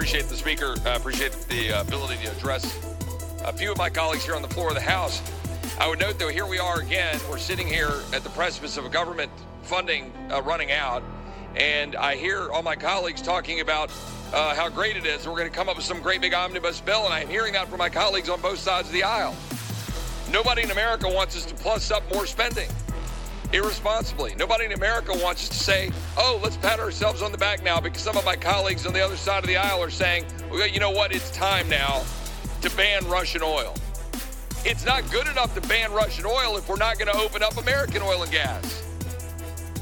appreciate the speaker. I appreciate the uh, ability to address a few of my colleagues here on the floor of the House. I would note, though, here we are again. We're sitting here at the precipice of a government funding uh, running out, and I hear all my colleagues talking about uh, how great it is. We're going to come up with some great big omnibus bill, and I'm hearing that from my colleagues on both sides of the aisle. Nobody in America wants us to plus up more spending irresponsibly. Nobody in America wants us to say, oh, let's pat ourselves on the back now because some of my colleagues on the other side of the aisle are saying, well, you know what, it's time now to ban Russian oil. It's not good enough to ban Russian oil if we're not going to open up American oil and gas.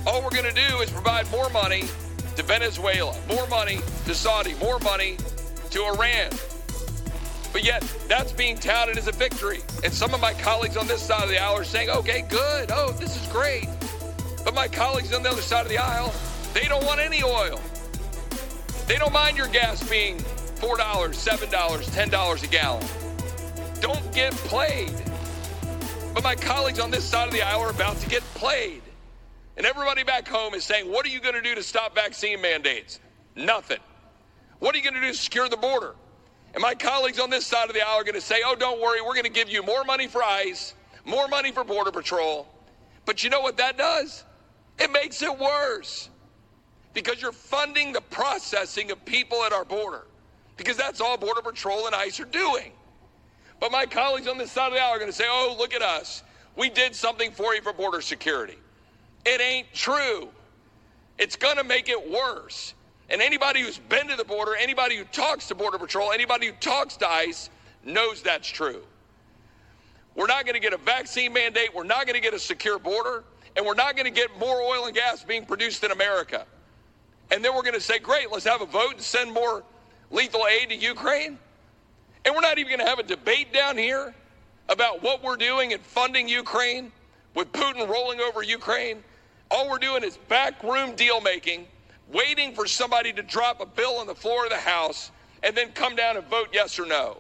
All we're going to do is provide more money to Venezuela, more money to Saudi, more money to Iran. But yet, that's being touted as a victory. And some of my colleagues on this side of the aisle are saying, okay, good. Oh, this is great. But my colleagues on the other side of the aisle, they don't want any oil. They don't mind your gas being $4, $7, $10 a gallon. Don't get played. But my colleagues on this side of the aisle are about to get played. And everybody back home is saying, what are you going to do to stop vaccine mandates? Nothing. What are you going to do to secure the border? And my colleagues on this side of the aisle are going to say, oh, don't worry, we're going to give you more money for ICE, more money for Border Patrol. But you know what that does? It makes it worse because you're funding the processing of people at our border because that's all Border Patrol and ICE are doing. But my colleagues on this side of the aisle are going to say, oh, look at us. We did something for you for border security. It ain't true. It's going to make it worse. And anybody who's been to the border, anybody who talks to Border Patrol, anybody who talks to ICE knows that's true. We're not going to get a vaccine mandate. We're not going to get a secure border. And we're not going to get more oil and gas being produced in America. And then we're going to say, great, let's have a vote and send more lethal aid to Ukraine. And we're not even going to have a debate down here about what we're doing in funding Ukraine with Putin rolling over Ukraine. All we're doing is backroom deal making waiting for somebody to drop a bill on the floor of the House and then come down and vote yes or no.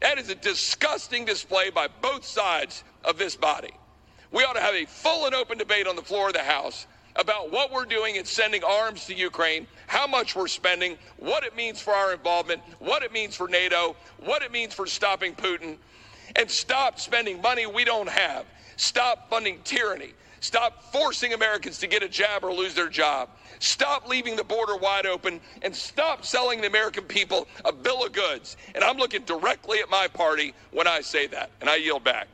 That is a disgusting display by both sides of this body. We ought to have a full and open debate on the floor of the House about what we're doing in sending arms to Ukraine, how much we're spending, what it means for our involvement, what it means for NATO, what it means for stopping Putin, and stop spending money we don't have. Stop funding tyranny. Stop forcing Americans to get a jab or lose their job. Stop leaving the border wide open and stop selling the American people a bill of goods. And I'm looking directly at my party when I say that. And I yield back.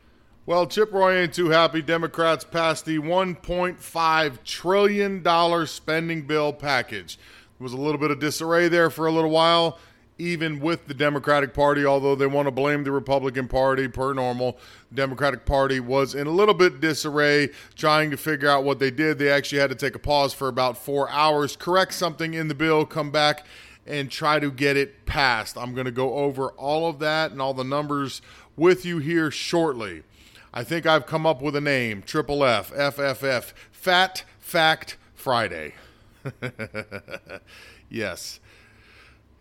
Well, Chip Roy ain't too happy. Democrats passed the $1.5 trillion spending bill package. There was a little bit of disarray there for a little while, even with the Democratic Party, although they want to blame the Republican Party per normal. Democratic Party was in a little bit disarray trying to figure out what they did. They actually had to take a pause for about four hours, correct something in the bill, come back and try to get it passed. I'm going to go over all of that and all the numbers with you here shortly. I think I've come up with a name Triple F, FFF, Fat Fact Friday. yes.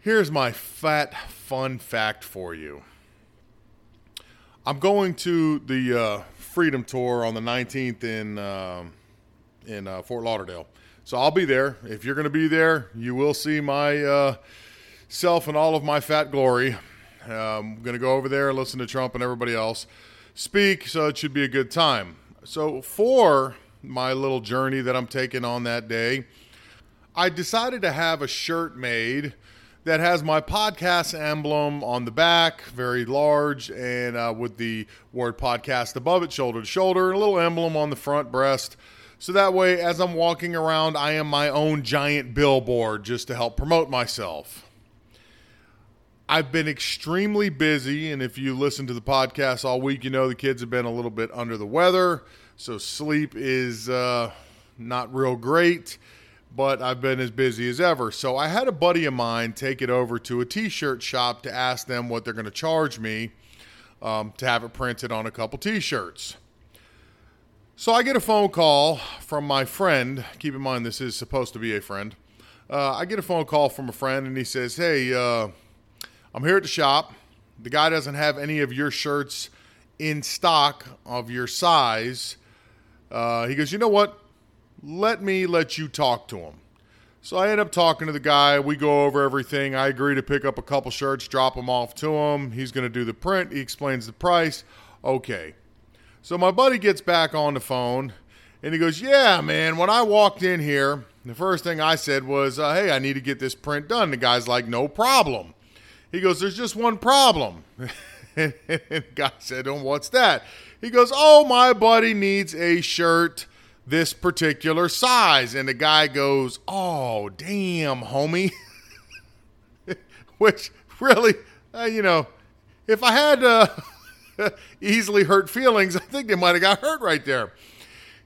Here's my fat fun fact for you. I'm going to the uh, Freedom Tour on the 19th in um, in uh, Fort Lauderdale, so I'll be there. If you're going to be there, you will see my uh, self and all of my fat glory. Um, I'm going to go over there, and listen to Trump and everybody else speak, so it should be a good time. So, for my little journey that I'm taking on that day, I decided to have a shirt made that has my podcast emblem on the back, very large, and uh, with the word podcast above it, shoulder to shoulder, and a little emblem on the front breast. So that way, as I'm walking around, I am my own giant billboard just to help promote myself. I've been extremely busy, and if you listen to the podcast all week, you know the kids have been a little bit under the weather, so sleep is uh, not real great. But I've been as busy as ever. So I had a buddy of mine take it over to a t shirt shop to ask them what they're going to charge me um, to have it printed on a couple t shirts. So I get a phone call from my friend. Keep in mind, this is supposed to be a friend. Uh, I get a phone call from a friend, and he says, Hey, uh, I'm here at the shop. The guy doesn't have any of your shirts in stock of your size. Uh, he goes, You know what? Let me let you talk to him. So I end up talking to the guy. We go over everything. I agree to pick up a couple shirts, drop them off to him. He's going to do the print. He explains the price. Okay. So my buddy gets back on the phone and he goes, Yeah, man, when I walked in here, the first thing I said was, uh, Hey, I need to get this print done. The guy's like, No problem. He goes, There's just one problem. and the guy said, Oh, what's that? He goes, Oh, my buddy needs a shirt this particular size. And the guy goes, Oh, damn, homie. Which really, uh, you know, if I had uh, easily hurt feelings, I think they might have got hurt right there.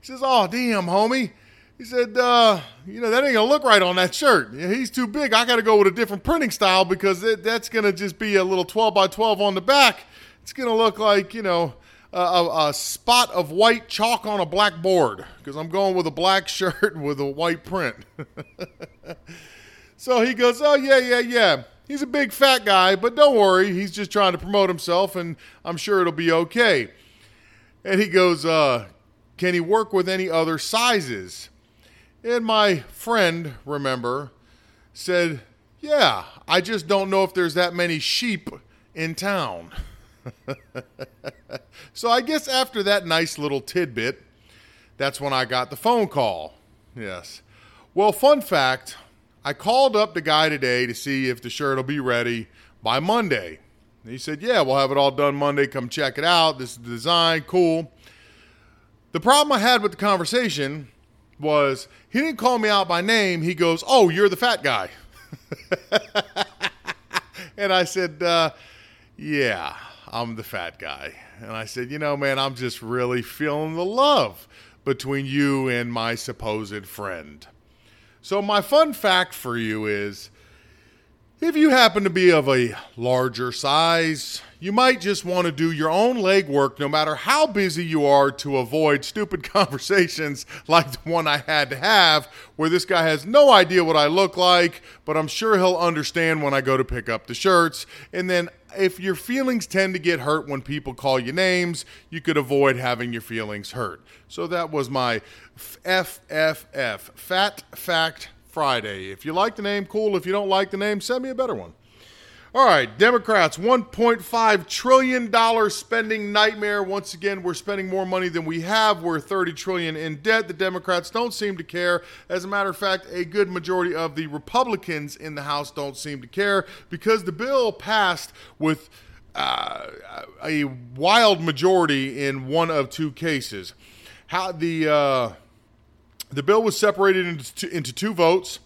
He says, Oh, damn, homie. He said, uh, You know, that ain't going to look right on that shirt. He's too big. I got to go with a different printing style because it, that's going to just be a little 12 by 12 on the back. It's going to look like, you know, a, a, spot of white chalk on a black board because I'm going with a black shirt with a white print. so he goes, Oh, yeah, yeah, yeah. He's a big fat guy, but don't worry. He's just trying to promote himself, and I'm sure it'll be okay. And he goes, uh, Can he work with any other sizes? And my friend, remember, said, Yeah, I just don't know if there's that many sheep in town. so I guess after that nice little tidbit, that's when I got the phone call. Yes. Well, fun fact I called up the guy today to see if the shirt will be ready by Monday. he said, Yeah, we'll have it all done Monday. Come check it out. This is the design. Cool. The problem I had with the conversation was he didn't call me out by name. He goes, Oh, you're the fat guy. and I said, uh, Yeah. I'm the fat guy. And I said, You know, man, I'm just really feeling the love between you and my supposed friend. So, my fun fact for you is if you happen to be of a larger size, you might just want to do your own legwork no matter how busy you are to avoid stupid conversations like the one I had to have, where this guy has no idea what I look like, but I'm sure he'll understand when I go to pick up the shirts. And then if your feelings tend to get hurt when people call you names, you could avoid having your feelings hurt. So that was my FFF, Fat Fact Friday. If you like the name, cool. If you don't like the name, send me a better one. All right, Democrats, $1.5 trillion spending nightmare. Once again, we're spending more money than we have. We're 30 trillion in debt. The Democrats don't seem to care. As a matter of fact, a good majority of the Republicans in the House don't seem to care because the bill passed with uh, a wild majority in one of two cases. How the uh, the bill was separated into two, into two votes.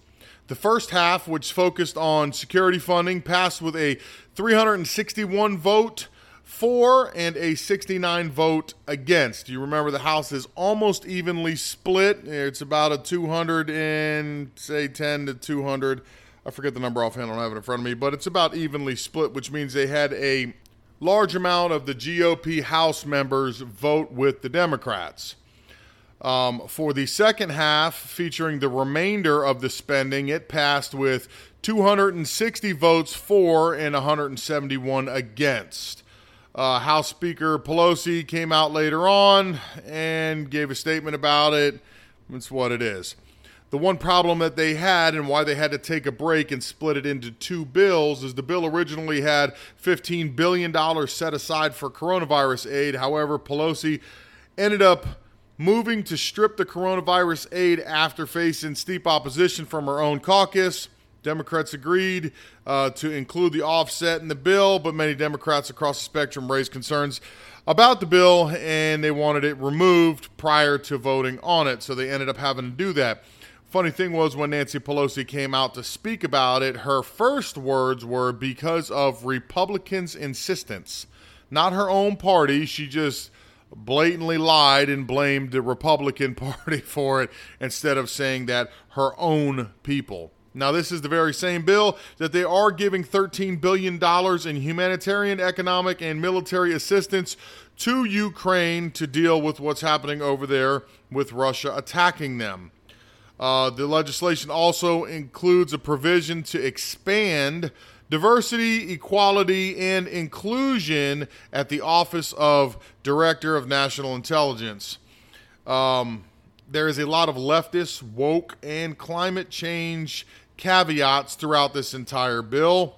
The first half, which focused on security funding, passed with a 361 vote for and a 69 vote against. You remember the House is almost evenly split. It's about a 200 and say 10 to 200. I forget the number offhand. I don't have it in front of me, but it's about evenly split, which means they had a large amount of the GOP House members vote with the Democrats. Um, for the second half, featuring the remainder of the spending, it passed with 260 votes for and 171 against. Uh, House Speaker Pelosi came out later on and gave a statement about it. It's what it is. The one problem that they had and why they had to take a break and split it into two bills is the bill originally had $15 billion set aside for coronavirus aid. However, Pelosi ended up moving to strip the coronavirus aid after facing steep opposition from her own caucus. Democrats agreed uh, to include the offset in the bill, but many Democrats across the spectrum raised concerns about the bill and they wanted it removed prior to voting on it. So they ended up having to do that. Funny thing was, when Nancy Pelosi came out to speak about it, her first words were because of Republicans' insistence, not her own party. She just blatantly lied and blamed the Republican Party for it instead of saying that her own people. Now, this is the very same bill that they are giving $13 billion in humanitarian, economic, and military assistance to Ukraine to deal with what's happening over there with Russia attacking them. Uh, the legislation also includes a provision to expand diversity, equality, and inclusion at the Office of Director of National Intelligence. Um, there is a lot of leftist, woke, and climate change caveats throughout this entire bill.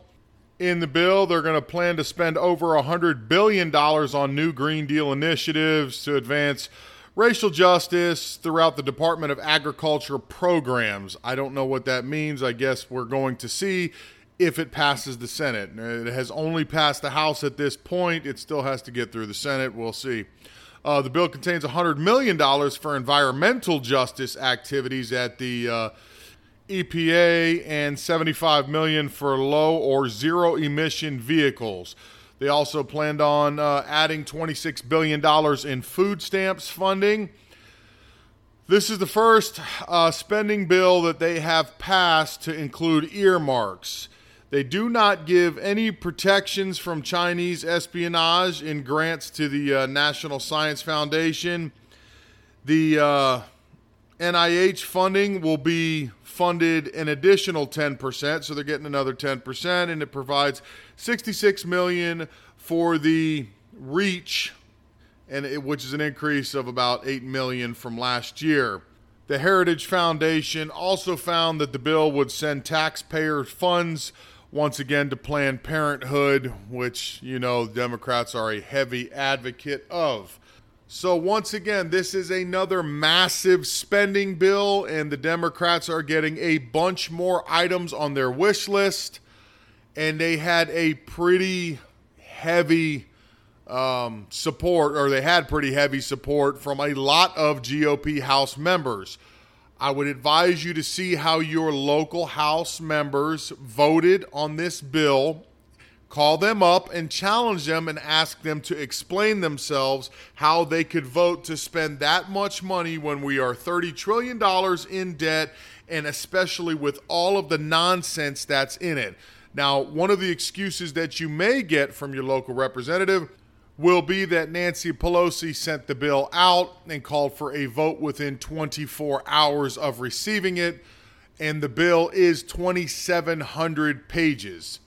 In the bill, they're going to plan to spend over $100 billion on new Green Deal initiatives to advance racial justice throughout the Department of Agriculture programs. I don't know what that means. I guess we're going to see if it passes the Senate. It has only passed the House at this point. It still has to get through the Senate. We'll see. Uh, the bill contains $100 million for environmental justice activities at the uh, EPA and 75 million for low or zero emission vehicles. They also planned on uh, adding $26 billion in food stamps funding. This is the first uh, spending bill that they have passed to include earmarks. They do not give any protections from Chinese espionage in grants to the uh, National Science Foundation. The uh, NIH funding will be funded an additional 10%, so they're getting another 10%, and it provides 66 million for the REACH, and it, which is an increase of about 8 million from last year. The Heritage Foundation also found that the bill would send taxpayer funds once again to Planned Parenthood, which, you know, Democrats are a heavy advocate of. So, once again, this is another massive spending bill, and the Democrats are getting a bunch more items on their wish list. And they had a pretty heavy um, support, or they had pretty heavy support from a lot of GOP House members. I would advise you to see how your local House members voted on this bill. Call them up and challenge them and ask them to explain themselves how they could vote to spend that much money when we are $30 trillion in debt and especially with all of the nonsense that's in it. Now, one of the excuses that you may get from your local representative will be that Nancy Pelosi sent the bill out and called for a vote within 24 hours of receiving it, and the bill is 2,700 pages.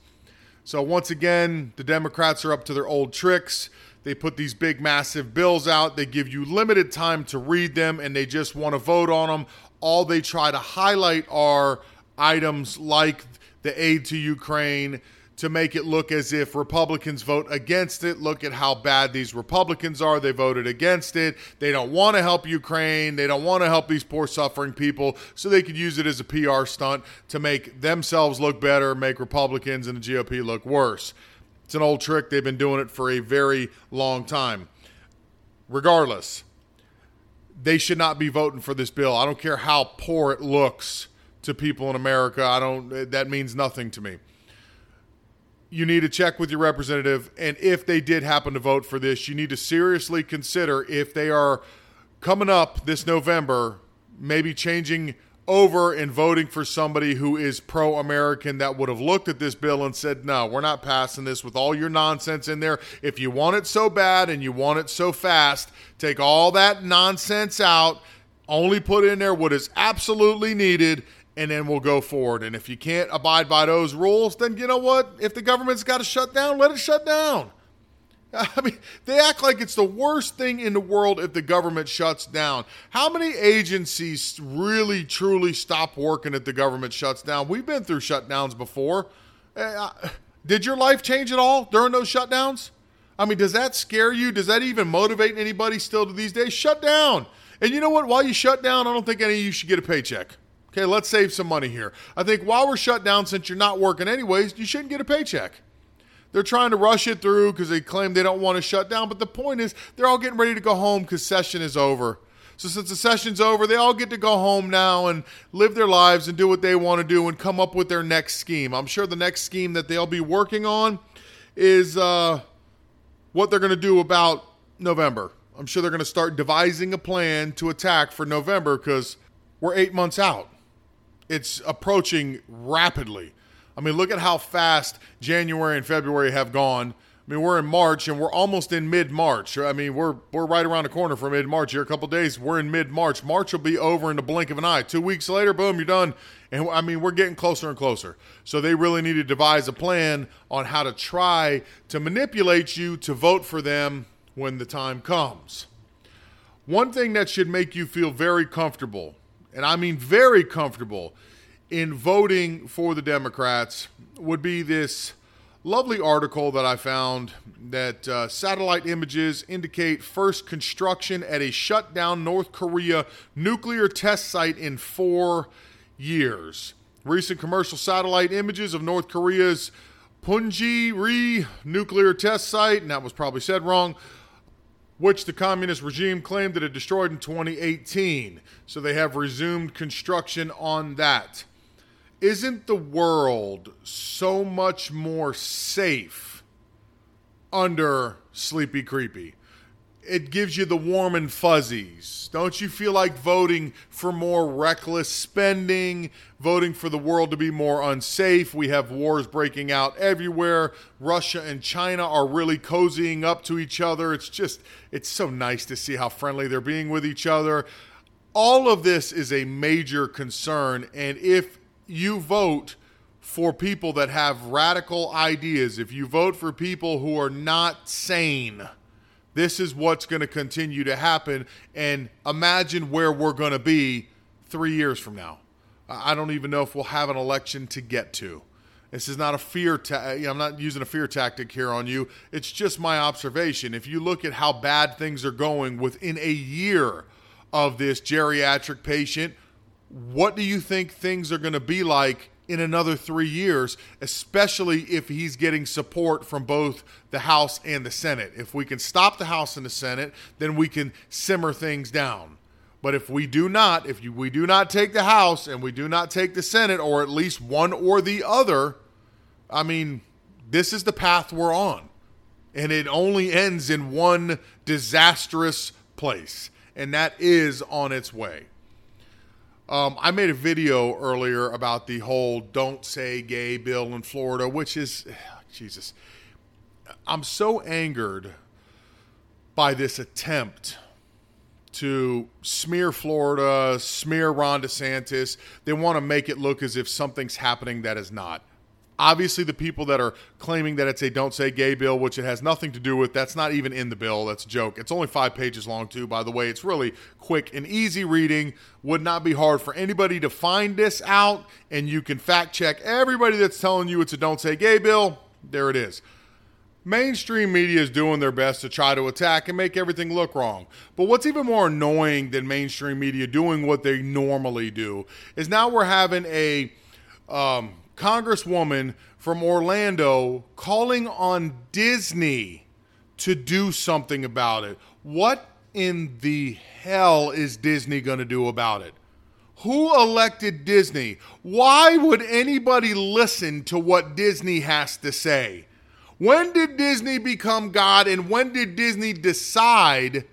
So, once again, the Democrats are up to their old tricks. They put these big, massive bills out. They give you limited time to read them, and they just want to vote on them. All they try to highlight are items like the aid to Ukraine, to make it look as if Republicans vote against it. Look at how bad these Republicans are. They voted against it. They don't want to help Ukraine. They don't want to help these poor, suffering people. So they could use it as a PR stunt to make themselves look better, make Republicans and the GOP look worse. It's an old trick. They've been doing it for a very long time. Regardless, they should not be voting for this bill. I don't care how poor it looks to people in America. I don't that means nothing to me you need to check with your representative. And if they did happen to vote for this, you need to seriously consider if they are coming up this November, maybe changing over and voting for somebody who is pro American that would have looked at this bill and said, no, we're not passing this with all your nonsense in there. If you want it so bad and you want it so fast, take all that nonsense out, only put in there what is absolutely needed and then we'll go forward. And if you can't abide by those rules, then you know what? If the government's got to shut down, let it shut down. I mean, they act like it's the worst thing in the world if the government shuts down. How many agencies really, truly stop working if the government shuts down? We've been through shutdowns before. Uh, did your life change at all during those shutdowns? I mean, does that scare you? Does that even motivate anybody still to these days? Shut down. And you know what? While you shut down, I don't think any of you should get a paycheck. Okay, let's save some money here. I think while we're shut down, since you're not working anyways, you shouldn't get a paycheck. They're trying to rush it through because they claim they don't want to shut down. But the point is, they're all getting ready to go home because session is over. So since the session's over, they all get to go home now and live their lives and do what they want to do and come up with their next scheme. I'm sure the next scheme that they'll be working on is uh, what they're going to do about November. I'm sure they're going to start devising a plan to attack for November because we're eight months out. It's approaching rapidly. I mean, look at how fast January and February have gone. I mean, we're in March and we're almost in mid March. I mean, we're we're right around the corner from mid March. Here, a couple days, we're in mid March. March will be over in the blink of an eye. Two weeks later, boom, you're done. And I mean, we're getting closer and closer. So they really need to devise a plan on how to try to manipulate you to vote for them when the time comes. One thing that should make you feel very comfortable, and I mean very comfortable, in voting for the Democrats would be this lovely article that I found that uh, satellite images indicate first construction at a shut down North Korea nuclear test site in four years. Recent commercial satellite images of North Korea's Punggye-ri nuclear test site, and that was probably said wrong, which the communist regime claimed that it destroyed in 2018. So they have resumed construction on that isn't the world so much more safe under Sleepy Creepy? It gives you the warm and fuzzies. Don't you feel like voting for more reckless spending, voting for the world to be more unsafe? We have wars breaking out everywhere. Russia and China are really cozying up to each other. It's just, it's so nice to see how friendly they're being with each other. All of this is a major concern. And if you vote for people that have radical ideas, if you vote for people who are not sane, this is what's going to continue to happen. And imagine where we're going to be three years from now. I don't even know if we'll have an election to get to. This is not a fear. Ta- I'm not using a fear tactic here on you. It's just my observation. If you look at how bad things are going within a year of this geriatric patient what do you think things are going to be like in another three years, especially if he's getting support from both the House and the Senate? If we can stop the House and the Senate, then we can simmer things down. But if we do not, if we do not take the House and we do not take the Senate, or at least one or the other, I mean, this is the path we're on. And it only ends in one disastrous place, and that is on its way. Um, I made a video earlier about the whole "Don't Say Gay" bill in Florida, which is Jesus. I'm so angered by this attempt to smear Florida, smear Ron DeSantis. They want to make it look as if something's happening that is not. Obviously, the people that are claiming that it's a don't say gay bill, which it has nothing to do with, that's not even in the bill. That's a joke. It's only five pages long, too, by the way. It's really quick and easy reading. Would not be hard for anybody to find this out, and you can fact check everybody that's telling you it's a don't say gay bill. There it is. Mainstream media is doing their best to try to attack and make everything look wrong. But what's even more annoying than mainstream media doing what they normally do is now we're having a um, congresswoman from Orlando calling on Disney to do something about it. What in the hell is Disney going to do about it? Who elected Disney? Why would anybody listen to what Disney has to say? When did Disney become God and when did Disney decide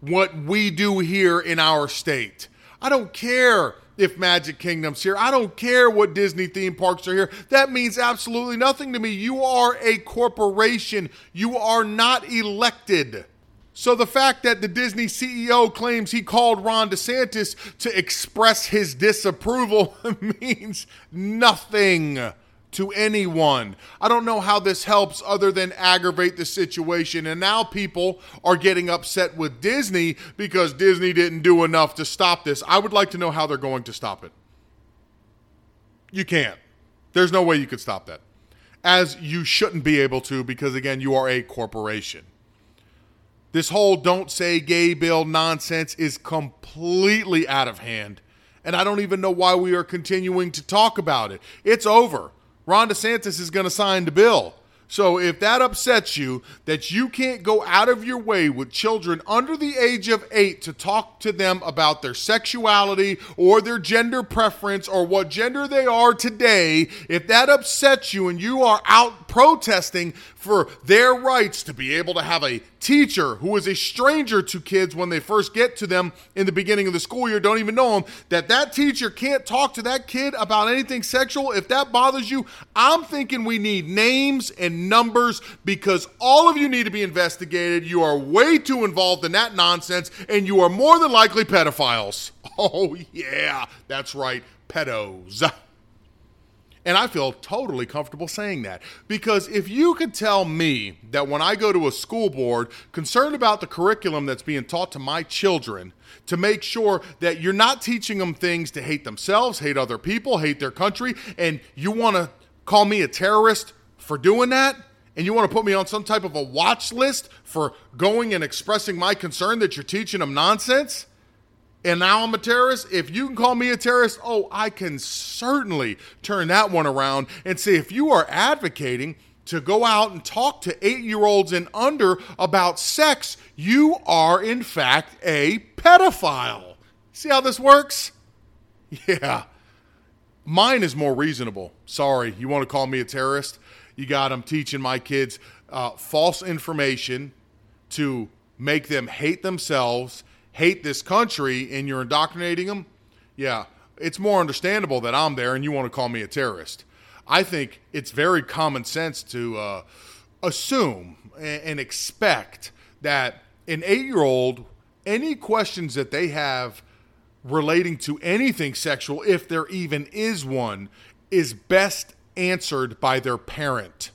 what we do here in our state? I don't care if Magic Kingdom's here. I don't care what Disney theme parks are here. That means absolutely nothing to me. You are a corporation, you are not elected. So the fact that the Disney CEO claims he called Ron DeSantis to express his disapproval means nothing to anyone. I don't know how this helps other than aggravate the situation. And now people are getting upset with Disney because Disney didn't do enough to stop this. I would like to know how they're going to stop it. You can't. There's no way you could stop that. As you shouldn't be able to because, again, you are a corporation. This whole don't say gay bill nonsense is completely out of hand. And I don't even know why we are continuing to talk about it. It's over. Ron DeSantis is going to sign the bill. So if that upsets you, that you can't go out of your way with children under the age of eight to talk to them about their sexuality or their gender preference or what gender they are today, if that upsets you and you are out protesting for their rights to be able to have a teacher who is a stranger to kids when they first get to them in the beginning of the school year, don't even know them, that that teacher can't talk to that kid about anything sexual. If that bothers you, I'm thinking we need names and numbers because all of you need to be investigated. You are way too involved in that nonsense, and you are more than likely pedophiles. Oh, yeah, that's right, pedos. And I feel totally comfortable saying that. Because if you could tell me that when I go to a school board concerned about the curriculum that's being taught to my children, to make sure that you're not teaching them things to hate themselves, hate other people, hate their country, and you want to call me a terrorist for doing that, and you want to put me on some type of a watch list for going and expressing my concern that you're teaching them nonsense, and now I'm a terrorist. If you can call me a terrorist, oh, I can certainly turn that one around and say if you are advocating to go out and talk to eight year olds and under about sex, you are in fact a pedophile. See how this works? Yeah. Mine is more reasonable. Sorry, you want to call me a terrorist? You got them teaching my kids uh, false information to make them hate themselves hate this country and you're indoctrinating them, yeah, it's more understandable that I'm there and you want to call me a terrorist. I think it's very common sense to uh, assume and expect that an eight year old, any questions that they have relating to anything sexual, if there even is one, is best answered by their parent,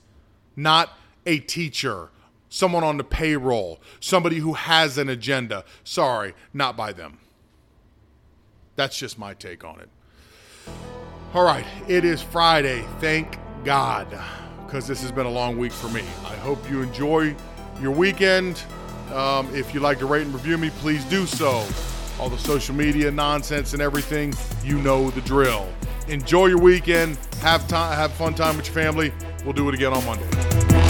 not a teacher someone on the payroll, somebody who has an agenda. Sorry, not by them. That's just my take on it. All right, it is Friday. Thank God, because this has been a long week for me. I hope you enjoy your weekend. Um, if you'd like to rate and review me, please do so. All the social media nonsense and everything, you know the drill. Enjoy your weekend. Have time. Have fun time with your family. We'll do it again on Monday.